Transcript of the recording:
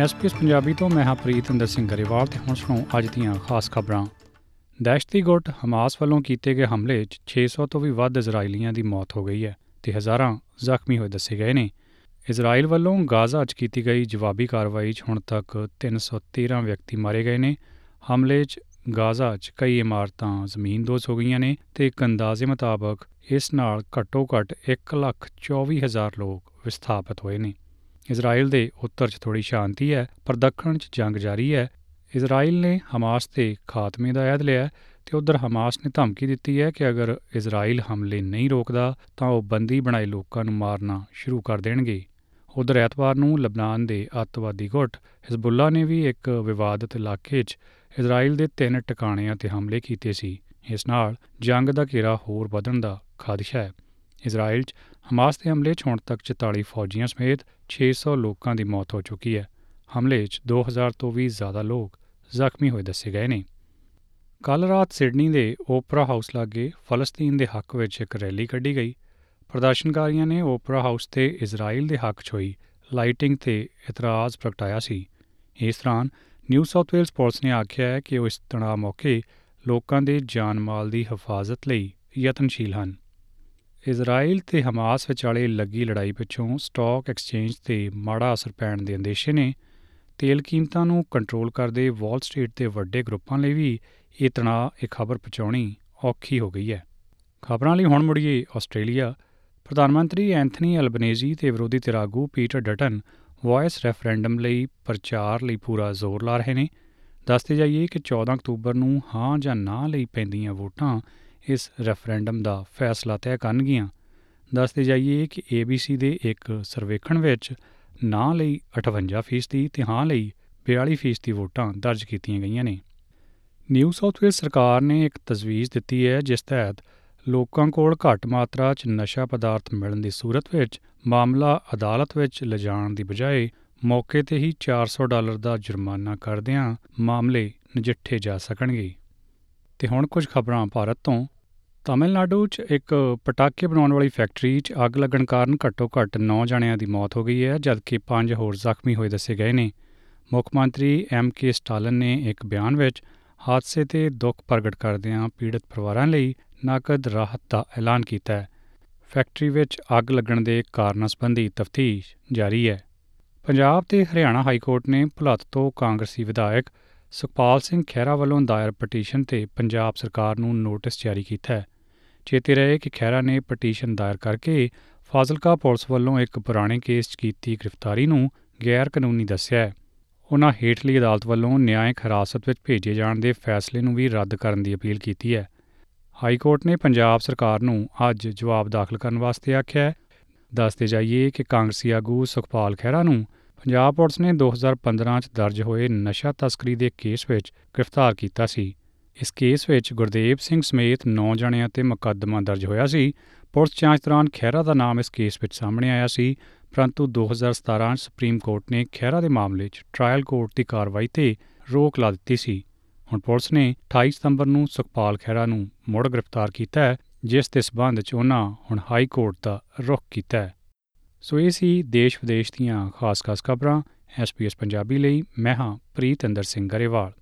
SPS Punjabi ਤੋਂ ਮੈਂ ਹਾਂ ਪ੍ਰੀਤਿੰਦਰ ਸਿੰਘ ਗਰੇਵਾਲ ਤੇ ਹੁਣ ਸੁਣੋ ਅੱਜ ਦੀਆਂ ਖਾਸ ਖਬਰਾਂ। ਦਹਿਸ਼ਤੀ ਗੁੱਟ ਹਮਾਸ ਵੱਲੋਂ ਕੀਤੇ ਗਏ ਹਮਲੇ 'ਚ 600 ਤੋਂ ਵੀ ਵੱਧ ਇਜ਼ਰਾਈਲੀਆਂ ਦੀ ਮੌਤ ਹੋ ਗਈ ਹੈ ਤੇ ਹਜ਼ਾਰਾਂ ਜ਼ਖਮੀ ਹੋਏ ਦੱਸੇ ਗਏ ਨੇ। ਇਜ਼ਰਾਈਲ ਵੱਲੋਂ ਗਾਜ਼ਾ 'ਚ ਕੀਤੀ ਗਈ ਜਵਾਬੀ ਕਾਰਵਾਈ 'ਚ ਹੁਣ ਤੱਕ 313 ਵਿਅਕਤੀ ਮਾਰੇ ਗਏ ਨੇ। ਹਮਲੇ 'ਚ ਗਾਜ਼ਾ 'ਚ ਕਈ ਇਮਾਰਤਾਂ ਜ਼ਮੀਨਦੋਜ਼ ਹੋ ਗਈਆਂ ਨੇ ਤੇ ਇੱਕ ਅੰਦਾਜ਼ੇ ਮੁਤਾਬਕ ਇਸ ਨਾਲ ਘੱਟੋ-ਘੱਟ 1,24,000 ਲੋਕ ਵਿਸਥਾਪਿਤ ਹੋਏ ਨੇ। ਇਜ਼ਰਾਈਲ ਦੇ ਉੱਤਰ 'ਚ ਥੋੜੀ ਸ਼ਾਂਤੀ ਹੈ, ਪਰ ਦੱਖਣ 'ਚ ਜੰਗ ਜਾਰੀ ਹੈ। ਇਜ਼ਰਾਈਲ ਨੇ ਹਮਾਸ ਤੇ ਖਾਤਮੇ ਦਾ ਐਲਾਨ ਲਿਆ ਤੇ ਉਧਰ ਹਮਾਸ ਨੇ ਧਮਕੀ ਦਿੱਤੀ ਹੈ ਕਿ ਅਗਰ ਇਜ਼ਰਾਈਲ ਹਮਲੇ ਨਹੀਂ ਰੋਕਦਾ, ਤਾਂ ਉਹ ਬੰਦੀ ਬਣਾਏ ਲੋਕਾਂ ਨੂੰ ਮਾਰਨਾ ਸ਼ੁਰੂ ਕਰ ਦੇਣਗੇ। ਉਧਰ ਐਤਵਾਰ ਨੂੰ ਲਬਨਾਨ ਦੇ ਅੱਤਵਾਦੀ ਗੁੱਟ ਹਿਜ਼ਬੁੱਲਾ ਨੇ ਵੀ ਇੱਕ ਵਿਵਾਦਤ ਇਲਾਕੇ 'ਚ ਇਜ਼ਰਾਈਲ ਦੇ ਤਿੰਨ ਟਿਕਾਣਿਆਂ ਤੇ ਹਮਲੇ ਕੀਤੇ ਸੀ। ਇਸ ਨਾਲ ਜੰਗ ਦਾ ਘੇਰਾ ਹੋਰ ਵਧਣ ਦਾ ਖਦਸ਼ਾ ਹੈ। ਇਜ਼ਰਾਈਲ 'ਚ ਹਮਾਸ ਦੇ ਹਮਲੇ 'ਚ ਹੁਣ ਤੱਕ 44 ਫੌਜੀਆਂ ਸਮੇਤ 600 ਲੋਕਾਂ ਦੀ ਮੌਤ ਹੋ ਚੁੱਕੀ ਹੈ। ਹਮਲੇ 'ਚ 2000 ਤੋਂ ਵੀ ਜ਼ਿਆਦਾ ਲੋਕ ਜ਼ਖਮੀ ਹੋਏ ਦੱਸੇ ਗਏ ਨੇ। ਕੱਲ ਰਾਤ ਸਿਡਨੀ ਦੇ ਓਪਰਾ ਹਾਊਸ ਲਾਗੇ ਫਲਸਤੀਨ ਦੇ ਹੱਕ ਵਿੱਚ ਇੱਕ ਰੈਲੀ ਕੱਢੀ ਗਈ। ਪ੍ਰਦਰਸ਼ਨਕਾਰੀਆਂ ਨੇ ਓਪਰਾ ਹਾਊਸ ਤੇ ਇਜ਼ਰਾਈਲ ਦੇ ਹੱਕ 'ਚ ਹੋਈ ਲਾਈਟਿੰਗ ਤੇ ਇਤਰਾਜ਼ ਪ੍ਰਗਟਾਇਆ ਸੀ। ਇਸ ਦੌਰਾਨ ਨਿਊ ਸਾਊਥ ਵੇਲਸ ਪੁਲਿਸ ਨੇ ਆਖਿਆ ਹੈ ਕਿ ਉਹ ਇਸ ਤਣਾਅ ਮੌਕੇ ਲੋਕਾਂ ਦੇ ਜਾਨ ਮਾਲ ਦੀ ਹਿਫਾਜ਼ਤ ਲਈ ਯਤਨਸ਼ੀਲ ਹਨ। ਇਜ਼ਰਾਈਲ ਤੇ ਹਮਾਸ ਵਿਚਾਲੇ ਲੱਗੀ ਲੜਾਈ ਪਿੱਛੋਂ ਸਟਾਕ ਐਕਸਚੇਂਜ ਤੇ ਮਾੜਾ ਅਸਰ ਪੈਣ ਦੇ ਅੰਦੇਸ਼ੇ ਨੇ। ਤੇਲ ਕੀਮਤਾਂ ਨੂੰ ਕੰਟਰੋਲ ਕਰਦੇ ਵਾਲ ਸਟਰੀਟ ਦੇ ਵੱਡੇ ਗਰੁੱਪਾਂ ਲਈ ਵੀ ਇਹ ਤਣਾਅ ਇਹ ਖਬਰ ਪਹੁੰਚਾਉਣੀ ਔਖੀ ਹੋ ਗਈ ਹੈ। ਖਬਰਾਂ ਲਈ ਹੁਣ ਮੁੜੀਏ ਆਸਟ੍ਰੇਲੀਆ। ਪ੍ਰਧਾਨ ਮੰਤਰੀ ਐਂਥਨੀ ਅਲਬਨੇਜ਼ੀ ਤੇ ਵਿਰੋਧੀ ਧਿਰ ਆਗੂ ਪੀਟਰ ਡਟਨ ਵਾਇਸ ਰੈਫਰੈਂਡਮ ਲਈ ਪ੍ਰਚਾਰ ਲਈ ਪੂਰਾ ਜ਼ੋਰ ਲਾ ਰਹੇ ਨੇ। ਦੱਸਦੇ ਜਾਈਏ ਕਿ 14 ਅਕਤੂਬਰ ਨੂੰ ਹਾਂ ਜਾਂ ਨਾ ਲਈ ਪੈਂਦੀਆਂ ਵੋਟਾਂ ਇਸ ਰੈਫਰੈਂਡਮ ਦਾ ਫੈਸਲਾ ਤੈਅ ਕਰਨਗੀਆਂ। ਦੱਸਦੇ ਜਾਈਏ ਕਿ ABC ਦੇ ਇੱਕ ਸਰਵੇਖਣ ਵਿੱਚ ਨਾ ਲਈ 58% ਤੇ ਹਾਂ ਲਈ 42% ਦੀ ਵੋਟਾਂ ਦਰਜ ਕੀਤੀਆਂ ਗਈਆਂ ਨੇ। ਨਿਊ ਸਾਊਥ ਵੇਲਸ ਸਰਕਾਰ ਨੇ ਇੱਕ ਤਜਵੀਜ਼ ਦਿੱਤੀ ਹੈ, ਜਿਸ ਤਹਿਤ ਲੋਕਾਂ ਕੋਲ ਘੱਟ ਮਾਤਰਾ 'ਚ ਨਸ਼ਾ ਪਦਾਰਥ ਮਿਲਣ ਦੀ ਸੂਰਤ ਵਿੱਚ ਮਾਮਲਾ ਅਦਾਲਤ ਵਿੱਚ ਲਿਜਾਣ ਦੀ ਬਜਾਏ ਮੌਕੇ ਤੇ ਹੀ 400 ਡਾਲਰ ਦਾ ਜੁਰਮਾਨਾ ਕਰਦਿਆਂ ਮਾਮਲੇ ਨਜਿੱਠੇ ਜਾ ਸਕਣਗੇ। ਤੇ ਹੁਣ ਕੁਝ ਖਬਰਾਂ ਭਾਰਤ ਤੋਂ। ਤਾਮਿਲਨਾਡੂ 'ਚ ਇੱਕ ਪਟਾਕੇ ਬਣਾਉਣ ਵਾਲੀ ਫੈਕਟਰੀ 'ਚ ਅੱਗ ਲੱਗਣ ਕਾਰਨ ਘੱਟੋ-ਘੱਟ 9 ਜਣਿਆਂ ਦੀ ਮੌਤ ਹੋ ਗਈ ਹੈ, ਜਦਕਿ 5 ਹੋਰ ਜ਼ਖਮੀ ਹੋਏ ਦੱਸੇ ਗਏ ਨੇ। ਮੁੱਖ ਮੰਤਰੀ ਐਮ ਕੇ ਸਟਾਲਨ ਨੇ ਇੱਕ ਬਿਆਨ ਵਿੱਚ ਹਾਦਸੇ ਤੇ ਦੁੱਖ ਪ੍ਰਗਟ ਕਰਦਿਆਂ ਪੀੜਤ ਪਰਿਵਾਰਾਂ ਲਈ ਨਕਦ ਰਾਹਤ ਦਾ ਐਲਾਨ ਕੀਤਾ ਹੈ। ਫੈਕਟਰੀ ਵਿੱਚ ਅੱਗ ਲੱਗਣ ਦੇ ਕਾਰਨਾਂ ਸੰਬੰਧੀ ਤਫਤੀਸ਼ ਜਾਰੀ ਹੈ। ਪੰਜਾਬ ਤੇ ਹਰਿਆਣਾ ਹਾਈ ਕੋਰਟ ਨੇ ਭੁਲੱਤ ਤੋਂ ਕਾਂਗਰਸੀ ਵਿਧਾਇਕ ਸੁਖਪਾਲ ਸਿੰਘ ਖਹਿਰਾ ਵੱਲੋਂ ਦਾਇਰ ਪਟੀਸ਼ਨ ਤੇ ਪੰਜਾਬ ਸਰਕਾਰ ਨੂੰ ਨੋਟਿਸ ਜਾਰੀ ਕੀਤਾ ਹੈ। ਚੇਤੇ ਰਹੇ ਕਿ ਖਹਿਰਾ ਨੇ ਪਟੀਸ਼ਨ ਦਾਇਰ ਕਰਕੇ ਫਾਜ਼ਿਲਕਾ ਪੁਲਿਸ ਵੱਲੋਂ ਇੱਕ ਪੁਰਾਣੇ ਕੇਸ 'ਚ ਕੀਤੀ ਗ੍ਰਿਫਤਾਰੀ ਨੂੰ ਗੈਰ ਕਾਨੂੰਨੀ ਦੱਸਿਆ ਹੈ। ਉਹਨਾਂ ਹੇਠਲੀ ਅਦਾਲਤ ਵੱਲੋਂ ਨਿਆਇਕ ਹਿਰਾਸਤ ਵਿੱਚ ਭੇਜੇ ਜਾਣ ਦੇ ਫੈਸਲੇ ਨੂੰ ਵੀ ਰੱਦ ਕਰਨ ਦੀ ਅਪੀਲ ਕੀਤੀ ਹੈ। ਹਾਈ ਕੋਰਟ ਨੇ ਪੰਜਾਬ ਸਰਕਾਰ ਨੂੰ ਅੱਜ ਜਵਾਬ ਦਾਖਲ ਕਰਨ ਵਾਸਤੇ ਆਖਿਆ ਹੈ। ਦੱਸਦੇ ਜਾਈਏ ਕਿ ਕਾਂਗਰਸੀ ਆਗੂ ਸੁਖਪਾਲ ਖਹਿਰਾ ਨੂੰ ਪੰਜਾਬ ਪੁਲਿਸ ਨੇ 2015 ਚ ਦਰਜ ਹੋਏ ਨਸ਼ਾ ਤਸਕਰੀ ਦੇ ਕੇਸ ਵਿੱਚ ਗ੍ਰਿਫਤਾਰ ਕੀਤਾ ਸੀ। ਇਸ ਕੇਸ ਵਿੱਚ ਗੁਰਦੇਵ ਸਿੰਘ ਸਮੇਤ 9 ਜਣਿਆਂ ਤੇ ਮੁਕੱਦਮਾ ਦਰਜ ਹੋਇਆ ਸੀ। ਪੁਲਿਸ ਜਾਂਚ ਦੌਰਾਨ ਖਹਿਰਾ ਦਾ ਨਾਮ ਇਸ ਕੇਸ ਵਿੱਚ ਸਾਹਮਣੇ ਆਇਆ ਸੀ, ਪਰੰਤੂ 2017 ਚ ਸੁਪਰੀਮ ਕੋਰਟ ਨੇ ਖਹਿਰਾ ਦੇ ਮਾਮਲੇ 'ਚ ਟ੍ਰਾਇਲ ਕੋਰਟ ਦੀ ਕਾਰਵਾਈ ਤੇ ਰੋਕ ਲਾ ਦਿੱਤੀ ਸੀ। ਹੁਣ ਪੁਲਿਸ ਨੇ 28 ਸਤੰਬਰ ਨੂੰ ਸੁਖਪਾਲ ਖਹਿਰਾ ਨੂੰ ਮੁੜ ਗ੍ਰਿਫਤਾਰ ਕੀਤਾ ਹੈ, ਜਿਸ ਦੇ ਸਬੰਧ 'ਚ ਉਹਨਾਂ ਹੁਣ ਹਾਈ ਕੋਰਟ ਦਾ ਰੁਖ ਕੀਤਾ ਹੈ। ਸੋ ਇਹ ਸੀ ਦੇਸ਼ ਵਿਦੇਸ਼ ਦੀਆਂ ਖਾਸ-ਖਾਸ ਖਬਰਾਂ ਐਸਪੀਐਸ ਪੰਜਾਬੀ ਲਈ, ਮੈਂ ਹਾਂ ਪ੍ਰੀਤ ਅੰਦਰ ਸਿੰਘ ਗਰੇਵਾਲ।